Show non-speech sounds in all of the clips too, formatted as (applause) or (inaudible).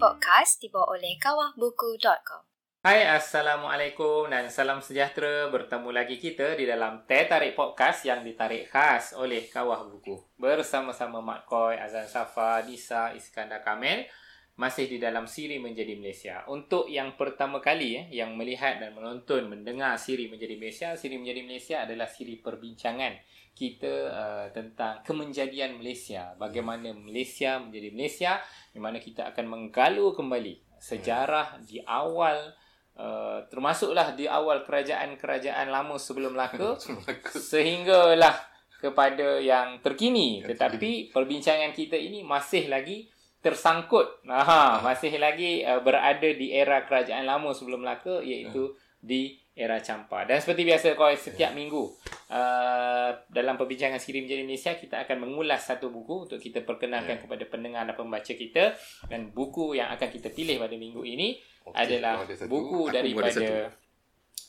Podcast dibawa oleh kawahbuku.com. Hai, Assalamualaikum dan salam sejahtera. Bertemu lagi kita di dalam Teh Tarik Podcast yang ditarik khas oleh Kawah Buku. Bersama-sama Mak Koi, Azan Safa, Disa, Iskandar Kamil masih di dalam siri Menjadi Malaysia. Untuk yang pertama kali eh, yang melihat dan menonton, mendengar siri Menjadi Malaysia, siri Menjadi Malaysia adalah siri perbincangan kita uh, tentang kemenjadian Malaysia. Bagaimana Malaysia menjadi Malaysia, di mana kita akan menggalu kembali sejarah di awal uh, termasuklah di awal kerajaan-kerajaan lama sebelum Melaka (laughs) sehinggalah kepada yang terkini. Tetapi perbincangan kita ini masih lagi tersangkut. Ha, masih lagi uh, berada di era kerajaan lama sebelum Melaka iaitu di era Campa. Dan seperti biasa kau setiap minggu uh, dalam perbincangan Siri Menjadi Malaysia kita akan mengulas satu buku untuk kita perkenalkan yeah. kepada pendengar dan pembaca kita dan buku yang akan kita pilih pada minggu ini okay. adalah buku Aku daripada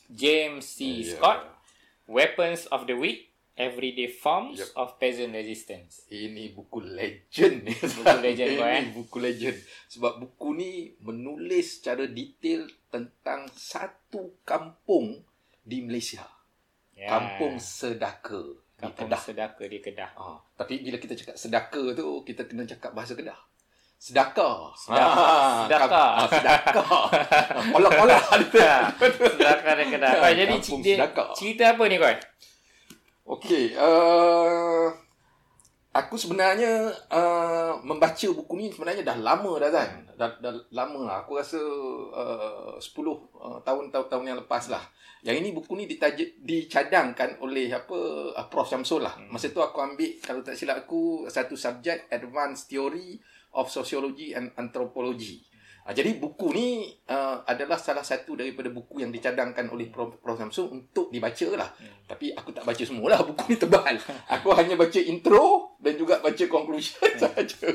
James C. Yeah. Scott Weapons of the Week Everyday Forms yep. of Peasant Resistance. Ini buku legend ni. Buku legend kau eh. buku legend. Sebab buku ni menulis secara detail tentang satu kampung di Malaysia. Yeah. Kampung Sedaka. Kampung di Kedah. Sedaka di Kedah. Ha. Tapi bila kita cakap Sedaka tu, kita kena cakap bahasa Kedah. Sedaka. Sedaka. Ha. Sedaka. Ha. Sedaka. (laughs) Kolak-kolak. Sedaka di Kedah. Ha. Jadi cerita apa ni kau? Okey, uh, aku sebenarnya uh, membaca buku ni sebenarnya dah lama dah kan. Dah, dah lama lah. Aku rasa uh, 10 uh, tahun-tahun yang lepas lah. Yang ini buku ni ditaj- dicadangkan oleh apa uh, Prof Syamsul lah. Hmm. Masa tu aku ambil kalau tak silap aku satu subjek Advanced Theory of Sociology and Anthropology. Ha, jadi buku ni uh, adalah salah satu daripada buku yang dicadangkan oleh Prof. Prof. Samsung untuk dibaca lah. Hmm. Tapi aku tak baca semualah. (laughs) Buku ni tebal. Aku hanya baca intro dan juga baca conclusion hmm. saja. (laughs)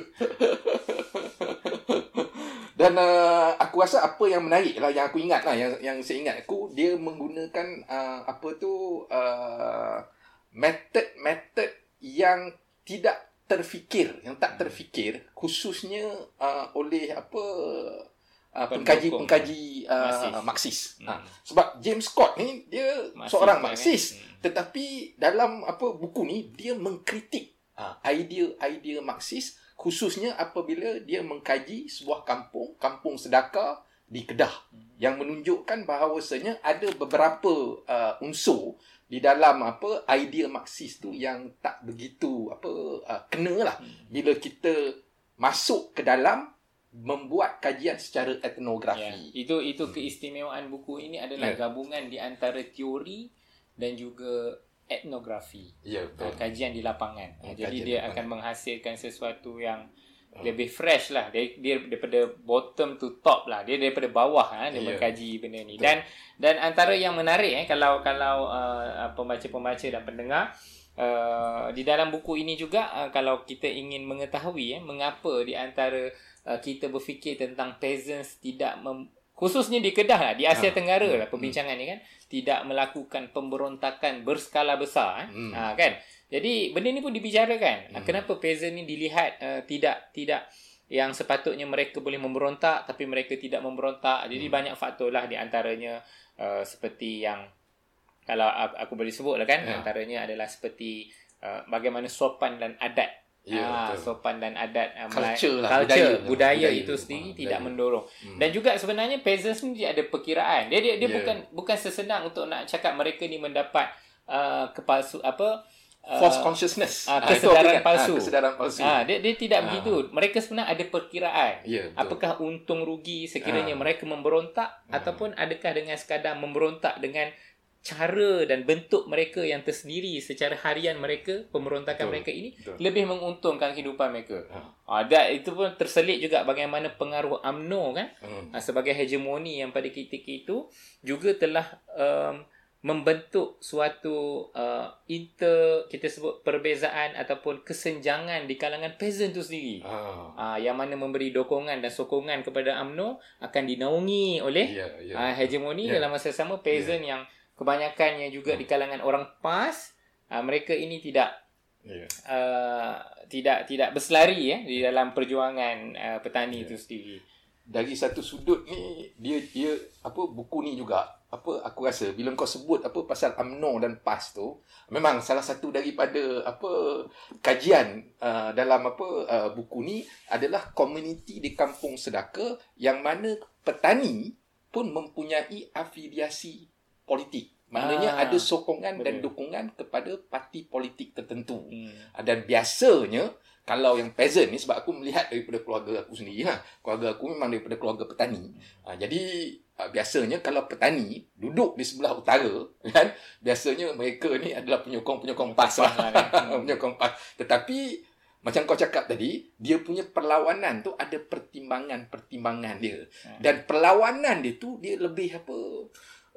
dan uh, aku rasa apa yang menarik lah, yang aku ingat lah, yang, yang saya ingat aku, dia menggunakan uh, apa tu, uh, method-method yang tidak terfikir yang tak terfikir khususnya uh, oleh apa uh, pengkaji-pengkaji uh, Marxis. Hmm. Ha. Sebab James Scott ni dia Marxist seorang Marxis hmm. tetapi dalam apa buku ni dia mengkritik uh, idea-idea Marxis khususnya apabila dia mengkaji sebuah kampung, kampung sedekah di Kedah hmm. yang menunjukkan bahawasanya ada beberapa uh, unsur di dalam apa idea marxis tu yang tak begitu apa uh, kena lah hmm. bila kita masuk ke dalam membuat kajian secara etnografi. Yeah. Itu itu keistimewaan buku ini adalah yeah. gabungan di antara teori dan juga etnografi. Ya, yeah, betul. Kajian di lapangan. Yeah, Jadi dia lapangan. akan menghasilkan sesuatu yang lebih fresh lah dia, dia daripada bottom to top lah dia daripada bawah ha, dia yeah. mengkaji benda ni dan dan antara yang menarik eh kalau kalau uh, pembaca-pembaca dan pendengar uh, di dalam buku ini juga uh, kalau kita ingin mengetahui eh mengapa di antara uh, kita berfikir tentang peasants tidak mem- khususnya di Kedah lah di Asia ha. Tenggara lah hmm. perbincangan hmm. ni kan tidak melakukan pemberontakan berskala besar eh hmm. ha, kan jadi benda ni pun dibicarakan. Hmm. Kenapa peasant ni dilihat uh, tidak tidak yang sepatutnya mereka boleh memberontak tapi mereka tidak memberontak. Jadi hmm. banyak faktor lah di antaranya uh, seperti yang kalau aku boleh sebut lah kan ya. antaranya adalah seperti uh, bagaimana sopan dan adat. Ya, ha, sopan dan adat uh, culture, lah, culture budaya, budaya, budaya itu sendiri ha, tidak mendorong. Hmm. Dan juga sebenarnya peasants ni dia ada perkiraan. Dia dia, dia yeah. bukan bukan sesenang untuk nak cakap mereka ni mendapat uh, kepalsu apa false consciousness uh, kesedaran palsu. Uh, kesedaran palsu. Ah uh, dia dia tidak uh. begitu. Mereka sebenarnya ada perkiraan. Yeah, apakah untung rugi sekiranya uh. mereka memberontak uh. ataupun adakah dengan sekadar memberontak dengan cara dan bentuk mereka yang tersendiri secara harian mereka pemberontakan betul, mereka ini betul. lebih menguntungkan kehidupan mereka. Ah uh. uh, itu pun terselit juga bagaimana pengaruh AMNO kan uh. Uh, sebagai hegemoni yang pada ketika itu juga telah um, membentuk suatu uh, inter kita sebut perbezaan ataupun kesenjangan di kalangan peasant itu sendiri. Ah. Uh, yang mana memberi dokongan dan sokongan kepada AMNO akan dinaungi oleh yeah, yeah. Uh, hegemoni yeah. dalam masa sama peasant yeah. yang kebanyakannya juga hmm. di kalangan orang PAS uh, mereka ini tidak yeah. uh, tidak tidak berselari ya eh, di dalam perjuangan uh, petani yeah. itu sendiri. dari satu sudut ni dia dia apa buku ni juga apa aku rasa bila kau sebut apa pasal UMNO dan PAS tu memang salah satu daripada apa kajian uh, dalam apa uh, buku ni adalah komuniti di kampung sedaka yang mana petani pun mempunyai afiliasi politik maknanya Ah, ada sokongan dan betul. dukungan kepada parti politik tertentu Hmm. Dan biasanya kalau yang peasant ni sebab aku melihat daripada keluarga aku sendiri lah. Keluarga aku memang daripada keluarga petani. Ha, jadi ha, biasanya kalau petani duduk di sebelah utara (laughs) kan biasanya mereka ni adalah penyokong-penyokong PAS lah. Lah kan. (laughs) penyokong PAS. Tetapi macam kau cakap tadi, dia punya perlawanan tu ada pertimbangan-pertimbangan dia. Hmm. Dan perlawanan dia tu dia lebih apa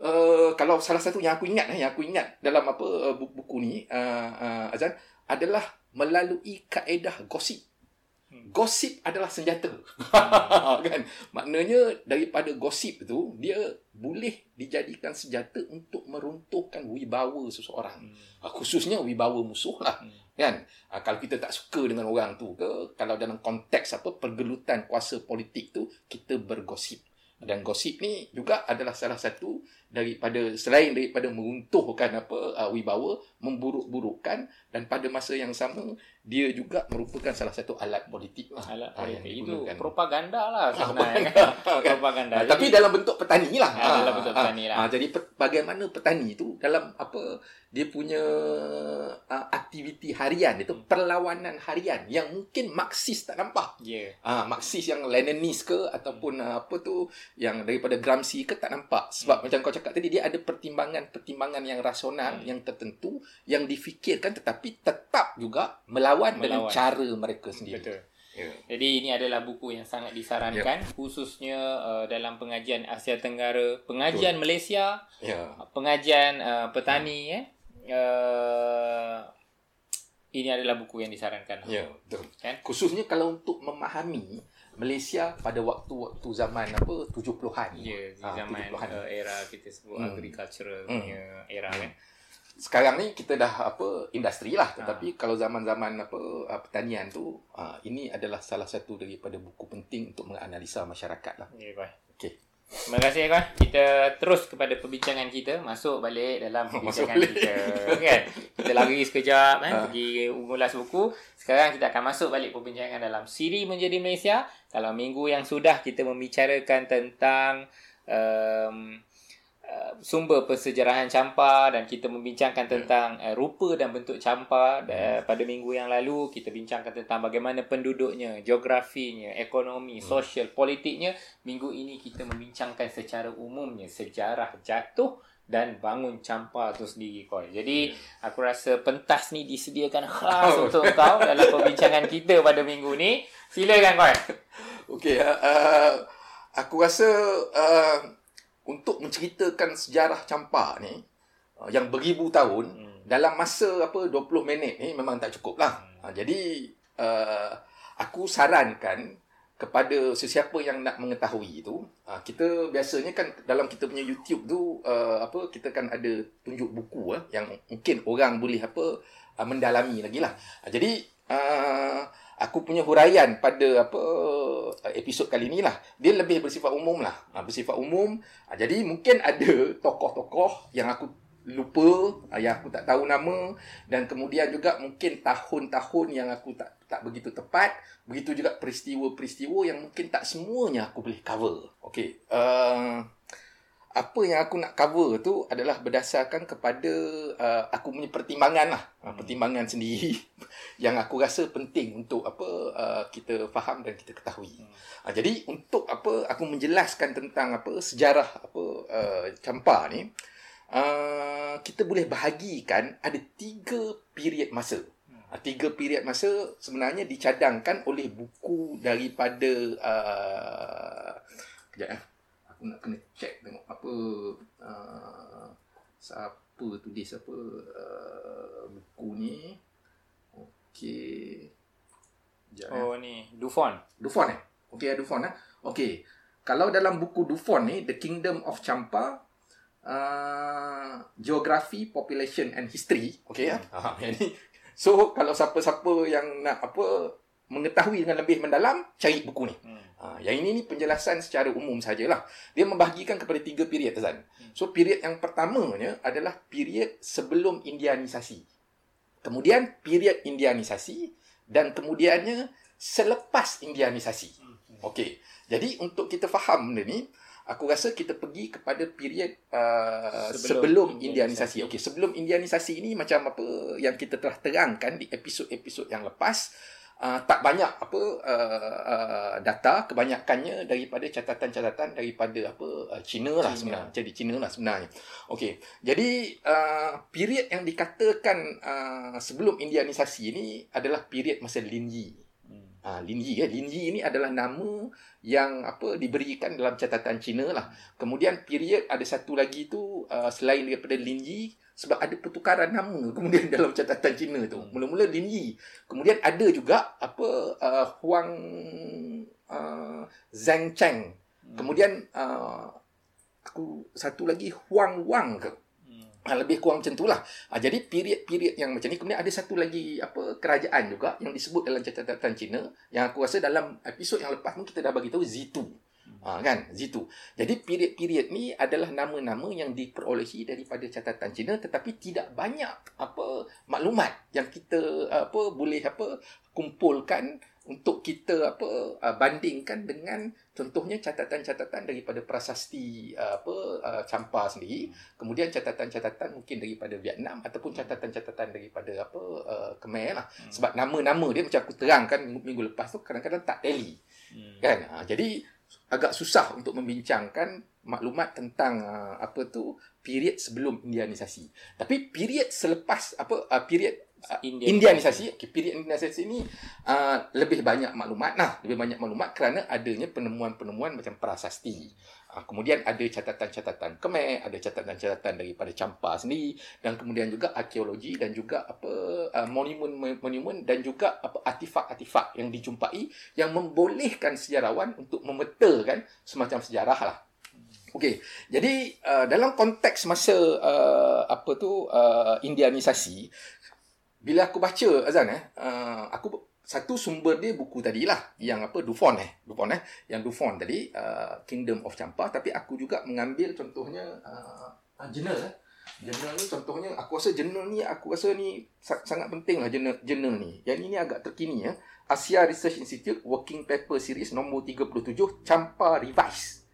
uh, kalau salah satu yang aku ingat eh, yang aku ingat dalam apa uh, buku, buku ni uh, uh, Azan adalah melalui kaedah gosip. Gosip adalah senjata. (laughs) kan? Maknanya daripada gosip tu dia boleh dijadikan senjata untuk meruntuhkan wibawa seseorang. Hmm. Uh, khususnya wibawa musuh lah. Hmm. Kan? Uh, kalau kita tak suka dengan orang tu ke kalau dalam konteks apa pergelutan kuasa politik tu kita bergosip. Dan gosip ni juga adalah salah satu daripada selain daripada meruntuhkan apa uh, wibawa, memburuk-burukkan dan pada masa yang sama dia juga merupakan salah satu alat politik lah. Alat Ah, yang politik itu propaganda lah Ah, sebenarnya. kan? (laughs) propaganda. Tapi dalam bentuk petani lah. Ah, dalam bentuk petani lah. Ah, jadi pe- bagaimana petani tu dalam apa dia punya uh, aktiviti harian itu perlawanan harian yang mungkin Marxis tak nampak. Ya. Ah, Marxis yang Leninist ke ataupun uh, apa tu yang daripada Gramsci ke tak nampak sebab Hmm. macam kau cakap tadi dia ada pertimbangan-pertimbangan yang rasional Hmm. yang tertentu yang difikirkan tetapi tetap juga melawan, dengan Melawan. cara mereka sendiri. Betul. Ya. Jadi ini adalah buku yang sangat disarankan khususnya uh, dalam pengajian Asia Tenggara, pengajian Malaysia, Ya. pengajian uh, petani eh. Uh, ini adalah buku yang disarankan. Ya, betul. Kan? Khususnya kalau untuk memahami Malaysia pada waktu-waktu zaman apa 70-an. Ya, di Ah, zaman 70-an. uh, era kita sebut Hmm. agricultural Hmm. punya era kan. Sekarang ni kita dah apa industri lah Ah. tetapi kalau zaman-zaman apa ah, pertanian tu ah, ini adalah salah satu daripada buku penting untuk menganalisa masyarakat lah. Ya, Koi. Okey. Terima kasih Koi. Kita terus kepada perbincangan kita, masuk balik dalam (laughs) Masuk perbincangan balik. kita. Kan? Kita lari sekejap kan, Ah. pergi mengulas buku. Sekarang kita akan masuk balik perbincangan dalam siri menjadi Malaysia. Kalau minggu yang sudah kita membicarakan tentang um, uh, sumber persejarahan campa dan kita membincangkan tentang uh, rupa dan bentuk campa uh, pada minggu yang lalu kita bincangkan tentang bagaimana penduduknya, geografinya, ekonomi, sosial, politiknya. Minggu ini kita membincangkan secara umumnya sejarah jatuh dan bangun campa tu sendiri koi. Jadi aku rasa pentas ni disediakan (laughs) khas Oh. untuk kau dalam perbincangan kita pada minggu ni. Silakan koi. (laughs) Okey, uh, uh, aku rasa uh, untuk menceritakan sejarah campak ni uh, yang beribu tahun Hmm. dalam masa apa 20 minit ni memang tak cukup lah. Hmm. Uh, jadi uh, aku sarankan kepada sesiapa yang nak mengetahui itu, uh, kita biasanya kan dalam kita punya YouTube tu uh, apa kita kan ada tunjuk buku uh, yang mungkin orang boleh apa uh, mendalami lagi lah. Uh, jadi uh, aku punya huraian pada apa uh, episod kali ni lah. Dia lebih bersifat umum lah. Uh, bersifat umum. Uh, jadi mungkin ada tokoh-tokoh yang aku lupa uh, yang aku tak tahu nama. Dan kemudian juga mungkin tahun-tahun yang aku tak tak begitu tepat. Begitu juga peristiwa-peristiwa yang mungkin tak semuanya aku boleh cover. Okey uh, apa yang aku nak cover tu adalah berdasarkan kepada uh, aku punya pertimbangan lah uh, pertimbangan sendiri (laughs) yang aku rasa penting untuk apa uh, kita faham dan kita ketahui. Hmm. Uh, jadi untuk apa aku menjelaskan tentang apa sejarah apa uh, campa ni uh, kita boleh bahagikan ada tiga period masa. Uh, tiga period masa sebenarnya dicadangkan oleh buku daripada uh, kejap eh aku nak kena check tengok apa uh, siapa tulis apa uh, buku ni. Okey. Sekejap, eh. Oh ni, Dufon. Dufon eh? Okey Dufon eh? Okey. Kalau dalam buku Dufon ni The Kingdom of Champa uh, Geography Population and History. Okey ya. Hmm. ha jadi so kalau siapa-siapa yang nak apa mengetahui dengan lebih mendalam, cari buku ni. Hmm. Ha, yang ini ni penjelasan secara umum sajalah. Dia membahagikan kepada tiga period Azan. So period yang pertamanya adalah period sebelum Indianisasi. Kemudian period Indianisasi dan kemudiannya selepas Indianisasi. Okey. Jadi untuk kita faham benda ni, aku rasa kita pergi kepada period uh, sebelum, sebelum Indianisasi. Okey, sebelum Indianisasi ini macam apa yang kita telah terangkan di episod-episod yang lepas, uh, tak banyak apa uh, uh, data kebanyakannya daripada catatan-catatan daripada apa uh, China lah China. sebenarnya. Jadi China lah sebenarnya. Okey. Jadi uh, period yang dikatakan uh, sebelum Indianisasi ini adalah period masa Lin Yi uh, Lin Yi ya Lin Yi ini adalah nama yang apa diberikan dalam catatan China lah kemudian period ada satu lagi tu uh, selain daripada Lin Yi sebab ada pertukaran nama (laughs) kemudian dalam catatan Cina tu. Hmm. Mula-mula Lin Yi. Kemudian ada juga apa uh, Huang uh, Zhang Cheng. Hmm. Kemudian uh, aku satu lagi Huang Wang ke. Ha, lebih kurang macam itulah. Ha, jadi period-period yang macam ni kemudian ada satu lagi apa kerajaan juga yang disebut dalam catatan Cina yang aku rasa dalam episod yang lepas pun kita dah bagi tahu Z2. Ha, kan situ. Jadi period-period ni adalah nama-nama yang diperolehi daripada catatan Cina tetapi tidak banyak apa maklumat yang kita apa boleh apa kumpulkan untuk kita apa bandingkan dengan contohnya catatan-catatan daripada prasasti apa Champa sendiri kemudian catatan-catatan mungkin daripada Vietnam ataupun catatan-catatan daripada apa Khmer lah hmm. sebab nama-nama dia macam aku terangkan minggu lepas tu kadang-kadang tak tally hmm. kan ha, jadi agak susah untuk membincangkan maklumat tentang uh, apa tu period sebelum indianisasi. Tapi period selepas apa uh, period uh, indianisasi, okay, period indianisasi ni uh, lebih banyak maklumat nah, lebih banyak maklumat kerana adanya penemuan-penemuan macam prasasti. Uh, kemudian ada catatan-catatan Khmer, ada catatan-catatan daripada Champa sendiri dan kemudian juga arkeologi dan juga apa uh, monumen-monumen dan juga apa artifak-artifak yang dijumpai yang membolehkan sejarawan untuk memetakan semacam sejarah lah. Okey. Jadi uh, dalam konteks masa uh, apa tu uh, indianisasi bila aku baca Azan eh uh, aku satu sumber dia buku tadi lah yang apa Dufon eh Dufon eh yang Dufon tadi uh, Kingdom of Champa. Tapi aku juga mengambil contohnya uh, journal eh. Journal ni contohnya aku rasa journal ni aku rasa ni sangat penting lah journal, journal ni. Yang ini agak terkini ya Asia Research Institute Working Paper Series nombor 37 Champa Revise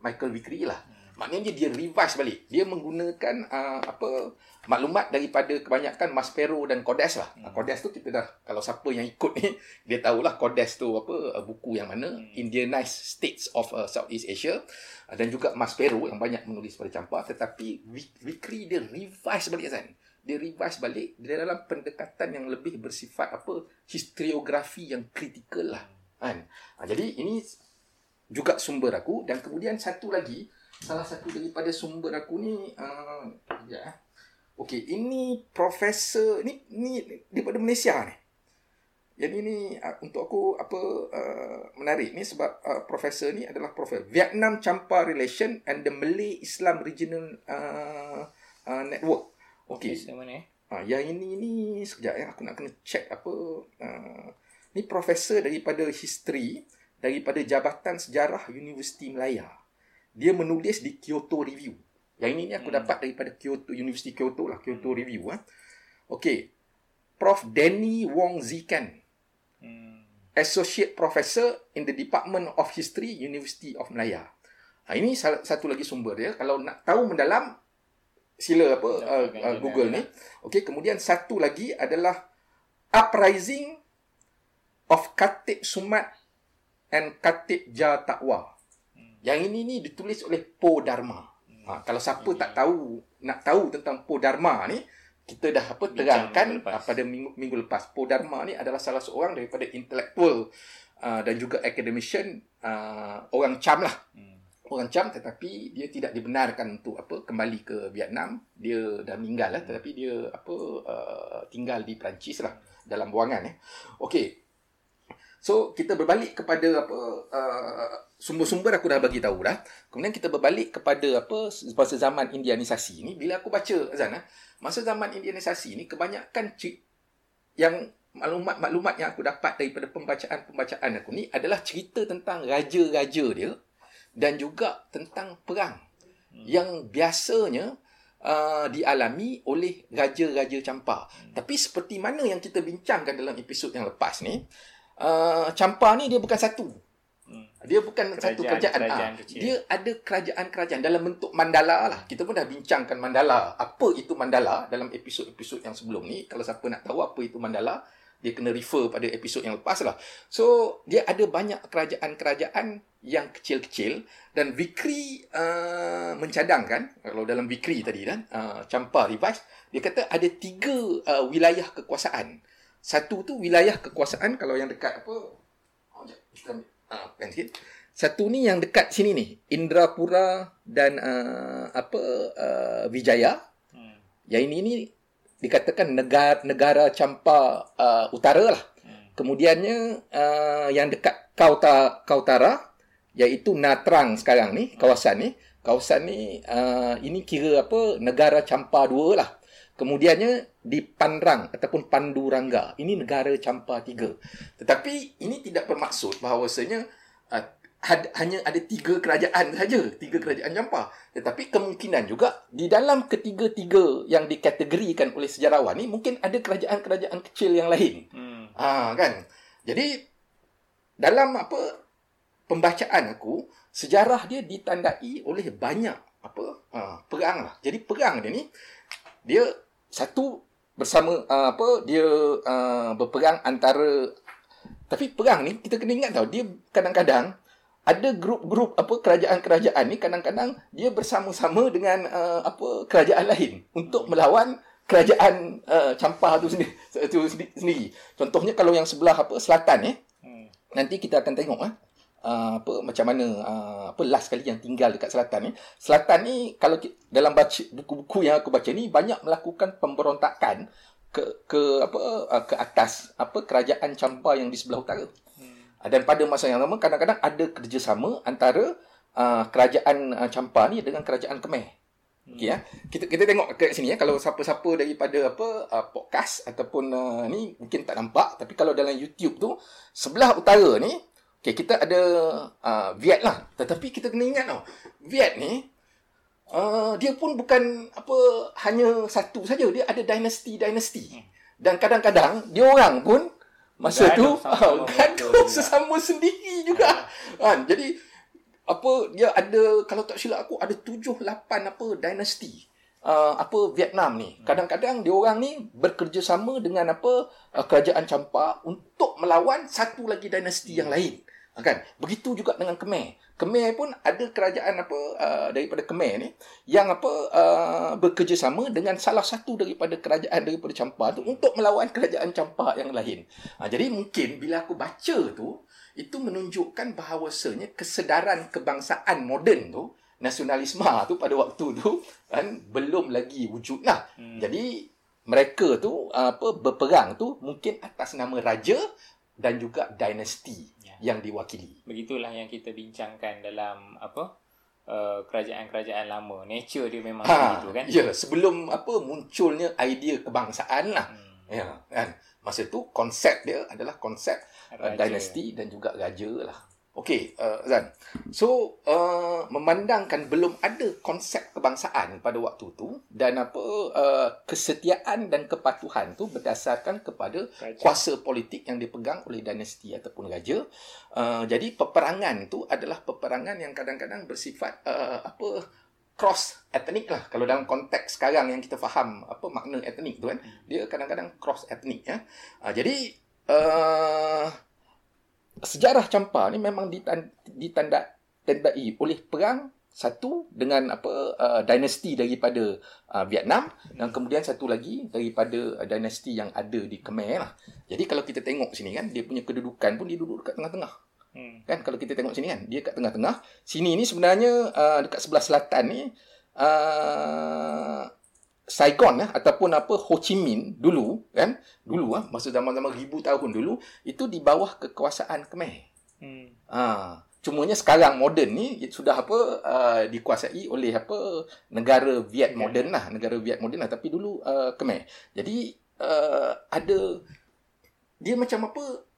Michael Vickery lah Maknanya dia revise balik. Dia menggunakan uh, apa maklumat daripada kebanyakan Maspero dan Kodes lah. Hmm. Kodes tu kita dah kalau siapa yang ikut ni (laughs) dia tahulah Kodes tu apa uh, buku yang mana hmm. Indianized States of uh, Southeast Asia uh, dan juga Maspero yang banyak menulis pada campak tetapi Vikri dia revise balik kan. Dia revise balik dia dalam pendekatan yang lebih bersifat apa historiografi yang kritikal lah. Kan? Uh, jadi ini juga sumber aku dan kemudian satu lagi salah satu daripada sumber aku ni uh, ya. Okey, ini profesor ni ni daripada Malaysia ni. Yang ini uh, untuk aku apa uh, menarik ni sebab uh, profesor ni adalah profesor Vietnam Champa Relation and the Malay Islam Regional uh, uh, Network. Okey. Okay, mana eh? Uh, yang ini ni sekejap ya aku nak kena check apa uh, ni profesor daripada history daripada Jabatan Sejarah Universiti Melaya dia menulis di Kyoto Review. Yang ini ni aku hmm. dapat daripada Kyoto University Kyoto lah, Kyoto hmm. Review ah. Okey. Prof Danny Wong Zikan. Hmm. Associate Professor in the Department of History University of Malaya. Ha, ini satu lagi sumber dia. Kalau nak tahu mendalam sila apa uh, uh, Google ni. Okey, kemudian satu lagi adalah Uprising of Khatib Sumat and Khatib Ja Takwa. Yang ini ni ditulis oleh Po Dharma. Hmm. Ha, kalau siapa hmm. tak tahu nak tahu tentang Po Dharma ni, kita dah apa terangkan lepas. pada minggu, minggu lepas. Po Dharma ni adalah salah seorang daripada intelektual uh, dan juga academician uh, orang Cham lah. Hmm. Orang Cham tetapi dia tidak dibenarkan untuk apa kembali ke Vietnam. Dia dah meninggal lah tetapi dia apa uh, tinggal di Perancis lah dalam buangan eh. Okey, So kita berbalik kepada apa uh, sumber-sumber aku dah bagi tahu dah. Kemudian kita berbalik kepada apa masa zaman indianisasi ni bila aku baca Azan eh, masa zaman indianisasi ni kebanyakan yang maklumat-maklumat yang aku dapat daripada pembacaan-pembacaan aku ni adalah cerita tentang raja-raja dia dan juga tentang perang hmm. yang biasanya uh, dialami oleh raja-raja campa. Hmm. Tapi seperti mana yang kita bincangkan dalam episod yang lepas ni, uh, campa ni dia bukan satu. Hmm. Dia bukan kerajaan, satu kerajaan. kerajaan ha, dia ada kerajaan-kerajaan dalam bentuk mandala lah. Kita pun dah bincangkan mandala. Apa itu mandala dalam episod-episod yang sebelum ni. Kalau siapa nak tahu apa itu mandala, dia kena refer pada episod yang lepas lah. So, dia ada banyak kerajaan-kerajaan yang kecil-kecil dan Vikri uh, mencadangkan, kalau dalam Vikri tadi kan, uh, Campa revise, dia kata ada tiga uh, wilayah kekuasaan. Satu tu wilayah kekuasaan, kalau yang dekat apa, oh, kan sikit. Satu ni yang dekat sini ni, Indrapura dan uh, apa uh, Vijaya. Hmm. Yang ini ni dikatakan negara negara campa uh, utara lah. Hmm. Kemudiannya uh, yang dekat Kauta Kautara iaitu Natrang sekarang ni, kawasan ni, kawasan ni uh, ini kira apa negara campa dua lah. Kemudiannya di Panrang ataupun Panduranga, ini negara campa tiga. Tetapi ini tidak bermaksud bahawasanya uh, had, hanya ada tiga kerajaan saja, tiga kerajaan campa. Tetapi kemungkinan juga di dalam ketiga-tiga yang dikategorikan oleh sejarawan ni mungkin ada kerajaan-kerajaan kecil yang lain. Hmm. Ha, kan? Jadi dalam apa pembacaan aku, sejarah dia ditandai oleh banyak apa ha, perang lah. Jadi perang dia ni dia satu bersama uh, apa dia uh, berperang antara tapi perang ni kita kena ingat tau dia kadang-kadang ada grup-grup apa kerajaan-kerajaan ni kadang-kadang dia bersama-sama dengan uh, apa kerajaan lain untuk melawan kerajaan uh, campah tu sendiri, (laughs) tu sendiri. Contohnya kalau yang sebelah apa selatan eh. Hmm. Nanti kita akan tengok eh uh, apa macam mana uh, apa last kali yang tinggal dekat selatan ni. Selatan ni kalau dalam baca buku-buku yang aku baca ni banyak melakukan pemberontakan ke ke apa uh, ke atas apa kerajaan campah yang di sebelah utara. Ah, dan pada masa yang sama kadang-kadang ada kerjasama antara uh, kerajaan uh, Champa ni dengan kerajaan Khmer. Hmm. Okey ya. Kita kita tengok ke sini ya kalau siapa-siapa daripada apa uh, podcast ataupun uh, ni mungkin tak nampak tapi kalau dalam YouTube tu sebelah utara ni okey kita ada uh, Viet lah. Tetapi kita kena ingat tau. Viet ni uh, dia pun bukan apa hanya satu saja dia ada dinasti-dinasti. Hmm. Dan kadang-kadang dia orang pun masa tu gaduh sesama sendiri juga kan jadi apa dia ada kalau tak silap aku ada tujuh lapan apa dinasti uh, apa Vietnam ni hmm. kadang-kadang dia orang ni bekerjasama dengan apa uh, kerajaan Champa untuk melawan satu lagi dinasti yang lain kan begitu juga dengan Khmer Khmer pun ada kerajaan apa uh, daripada Khmer ni yang apa uh, bekerjasama dengan salah satu daripada kerajaan daripada Champa tu untuk melawan kerajaan Champa yang lain. Ha, jadi mungkin bila aku baca tu itu menunjukkan bahawasanya kesedaran kebangsaan moden tu nasionalisme (laughs) tu pada waktu tu kan belum lagi wujud lah. Hmm. Jadi mereka tu apa berperang tu mungkin atas nama raja dan juga dinasti yang diwakili. Begitulah yang kita bincangkan dalam apa uh, kerajaan-kerajaan lama. Nature dia memang ha, begitu kan? Ya, sebelum apa munculnya idea kebangsaan lah. Hmm. Ya, kan? Masa tu konsep dia adalah konsep uh, dinasti dan juga raja lah. Okey, uh, Zan. So, uh, memandangkan belum ada konsep kebangsaan pada waktu tu dan apa uh, kesetiaan dan kepatuhan tu berdasarkan kepada raja. kuasa politik yang dipegang oleh dinasti ataupun raja. Uh, jadi peperangan tu adalah peperangan yang kadang-kadang bersifat uh, apa cross etnik lah. Kalau dalam konteks sekarang yang kita faham apa makna etnik tu kan, hmm. dia kadang-kadang cross etnik ya. Uh, jadi uh, sejarah Champa ni memang ditanda tandai oleh perang satu dengan apa uh, dinasti daripada uh, Vietnam dan kemudian satu lagi daripada uh, dinasti yang ada di Khmer lah. Jadi kalau kita tengok sini kan dia punya kedudukan pun dia duduk dekat tengah-tengah. Hmm. Kan kalau kita tengok sini kan dia kat tengah-tengah. Sini ni sebenarnya uh, dekat sebelah selatan ni uh, Saigon ya, ataupun apa Ho Chi Minh dulu kan dulu ah masa zaman-zaman ribu tahun dulu itu di bawah kekuasaan Khmer. Hmm. Ha, cumanya sekarang moden ni sudah apa uh, dikuasai oleh apa negara Viet moden lah, negara Viet moden lah tapi dulu uh, Khmer. Jadi uh, ada dia macam apa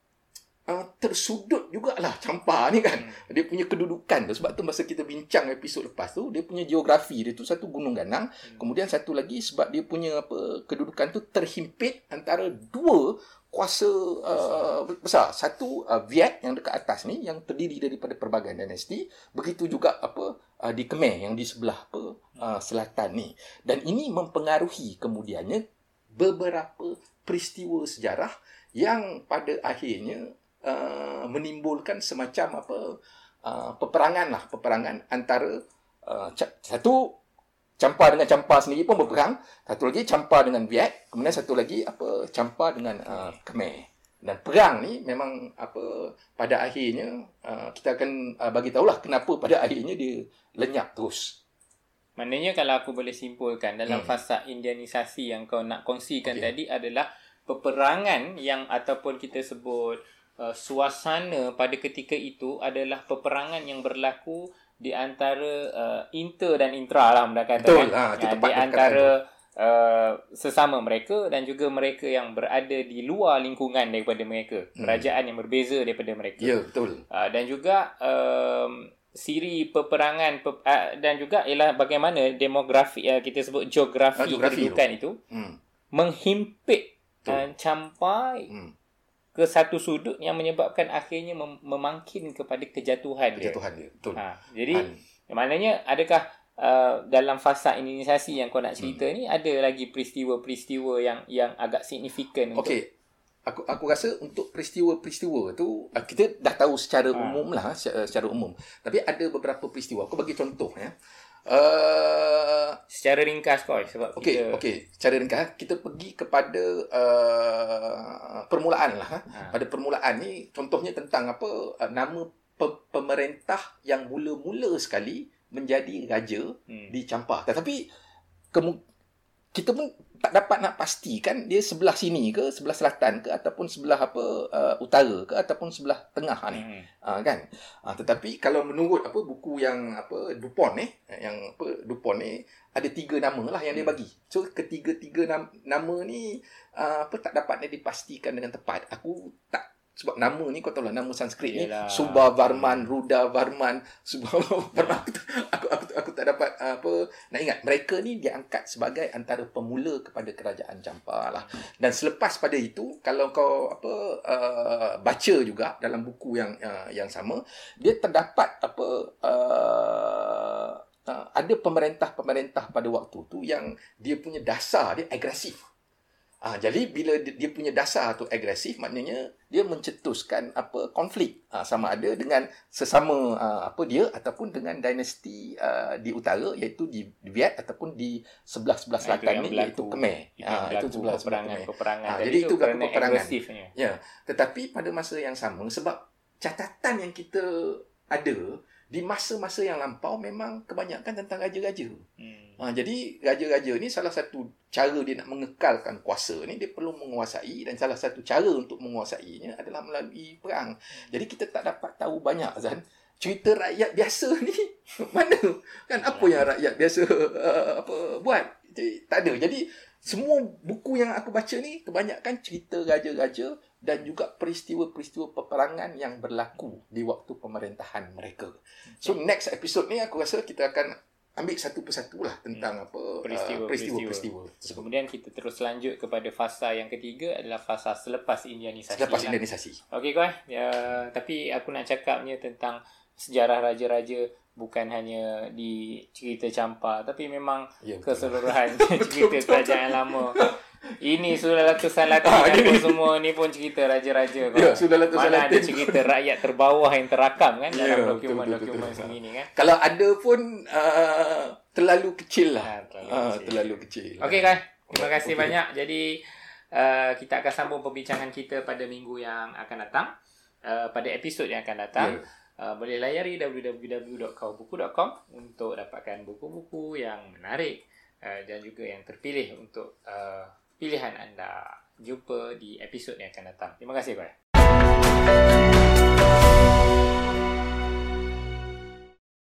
uh, tersudut jugalah campa ni kan. Hmm. Dia punya kedudukan tu sebab tu masa kita bincang episod lepas tu dia punya geografi dia tu satu gunung ganang, Hmm. kemudian satu lagi sebab dia punya apa kedudukan tu terhimpit antara dua kuasa uh, besar. Satu uh, Viet yang dekat atas ni yang terdiri daripada pelbagai dinasti, begitu juga apa uh, di Khmer yang di sebelah apa uh, selatan ni. Dan ini mempengaruhi kemudiannya beberapa peristiwa sejarah yang pada akhirnya uh, menimbulkan semacam apa uh, peperangan lah peperangan antara uh, satu Campa dengan Campa sendiri pun berperang satu lagi Campa dengan Viet kemudian satu lagi apa Campa dengan uh, Khmer dan perang ni memang apa pada akhirnya uh, kita akan uh, bagi tahulah kenapa pada (laughs) akhirnya dia lenyap terus Maknanya kalau aku boleh simpulkan dalam Hmm. fasa indianisasi yang kau nak kongsikan Okey. tadi adalah peperangan yang ataupun kita sebut uh, suasana pada ketika itu adalah peperangan yang berlaku di antara uh, inter dan intra lah benda kata Betul, kan. ha, itu di antara uh, sesama mereka dan juga mereka yang berada di luar lingkungan daripada mereka. Hmm. Kerajaan yang berbeza daripada mereka. ya betul Uh, dan juga um, siri peperangan pe, uh, dan juga ialah bagaimana demografi uh, kita sebut geografi, geografi kedudukan itu hmm. menghimpit Betul. uh, sampai Hmm. Ke satu sudut yang menyebabkan akhirnya mem- memangkin kepada kejatuhan dia. kejatuhan dia betul Ha, jadi Han. maknanya adakah uh, dalam fasa inisiasi yang kau nak Hmm. cerita ni ada lagi peristiwa-peristiwa yang yang agak signifikan untuk Okey. Aku aku rasa untuk peristiwa-peristiwa tu ah, kita dah tahu secara Ha. umum lah secara, secara umum. Tapi ada beberapa peristiwa. Aku bagi contoh ya. Uh, secara ringkas kau sebab okey, kita okey. Secara ringkas kita pergi kepada uh, permulaan lah. Ha. ha, Pada permulaan ni contohnya tentang apa uh, nama pe- pemerintah yang mula-mula sekali menjadi raja hmm. di Campah. Tetapi kemu- kita pun tak dapat nak pastikan dia sebelah sini ke, sebelah selatan ke ataupun sebelah apa uh, utara ke ataupun sebelah tengah ni. Hmm. Uh, kan? Uh, tetapi kalau menurut apa buku yang apa Dupont ni, yang apa Dupont ni ada tiga nama lah yang dia Hmm. bagi. So ketiga-tiga nama, nama ni uh, apa tak dapat dia dipastikan dengan tepat. Aku tak sebab nama ni kau tahu lah nama Sanskrit ni Yelah. Subha Varman, Ruda Varman, (laughs) Subha Varman aku, aku aku aku tak dapat uh, apa nak ingat mereka ni diangkat sebagai antara pemula kepada kerajaan Jampa lah. Dan selepas pada itu kalau kau apa uh, baca juga dalam buku yang uh, yang sama dia terdapat apa uh, uh, ada pemerintah-pemerintah pada waktu tu yang dia punya dasar dia agresif. Ah, jadi bila dia, punya dasar tu agresif maknanya dia mencetuskan apa konflik ah, sama ada dengan sesama ah, apa dia ataupun dengan dinasti ah, di utara iaitu di Viet ataupun di sebelah-sebelah Ah, itu selatan yang ni iaitu Khmer. Itu Ah, yang berlaku sebelah peperangan peperangan Ah, tadi jadi tu itu berlaku peperangan. agresifnya. Ya, tetapi pada masa yang sama sebab catatan yang kita ada di masa-masa yang lampau memang kebanyakan tentang raja-raja. Hmm. Ha, jadi raja-raja ni salah satu cara dia nak mengekalkan kuasa ni dia perlu menguasai dan salah satu cara untuk menguasainya adalah melalui perang. Jadi kita tak dapat tahu banyak Zan cerita rakyat biasa ni (laughs) mana kan apa yang rakyat biasa uh, (laughs) apa buat. Jadi, tak ada. Jadi semua buku yang aku baca ni kebanyakan cerita raja-raja dan juga peristiwa-peristiwa peperangan yang berlaku di waktu pemerintahan mereka. So next episode ni aku rasa kita akan ambil satu persatu lah tentang apa uh, Peristiwa-peristiwa. tersebut. kemudian kita terus lanjut kepada fasa yang ketiga adalah fasa selepas indianisasi. Selepas lah. Indonesia. Okey kau. Ya, tapi aku nak cakapnya tentang sejarah raja-raja bukan hanya di cerita campa tapi memang Ya, keseluruhan (laughs) cerita kerajaan lama. Ini sudah Latu Salatin (laughs) Ah, apa semua ni pun cerita raja-raja. Ya, sudah Latu Mana ada Salatin. cerita rakyat terbawah yang terakam kan Ya, dalam dokumen-dokumen betul. segini kan. Kalau ada pun uh, terlalu kecil lah. Ah, terlalu Ah, kecil. terlalu kecil. Okey kan. Terima kasih Okey. banyak. Jadi uh, kita akan sambung perbincangan kita pada minggu yang akan datang. Uh, pada episod yang akan datang. Ya. Uh, boleh layari www.kaubuku.com untuk dapatkan buku-buku yang menarik uh, dan juga yang terpilih untuk uh, pilihan anda. Jumpa di episod yang akan datang. Terima kasih, Koi.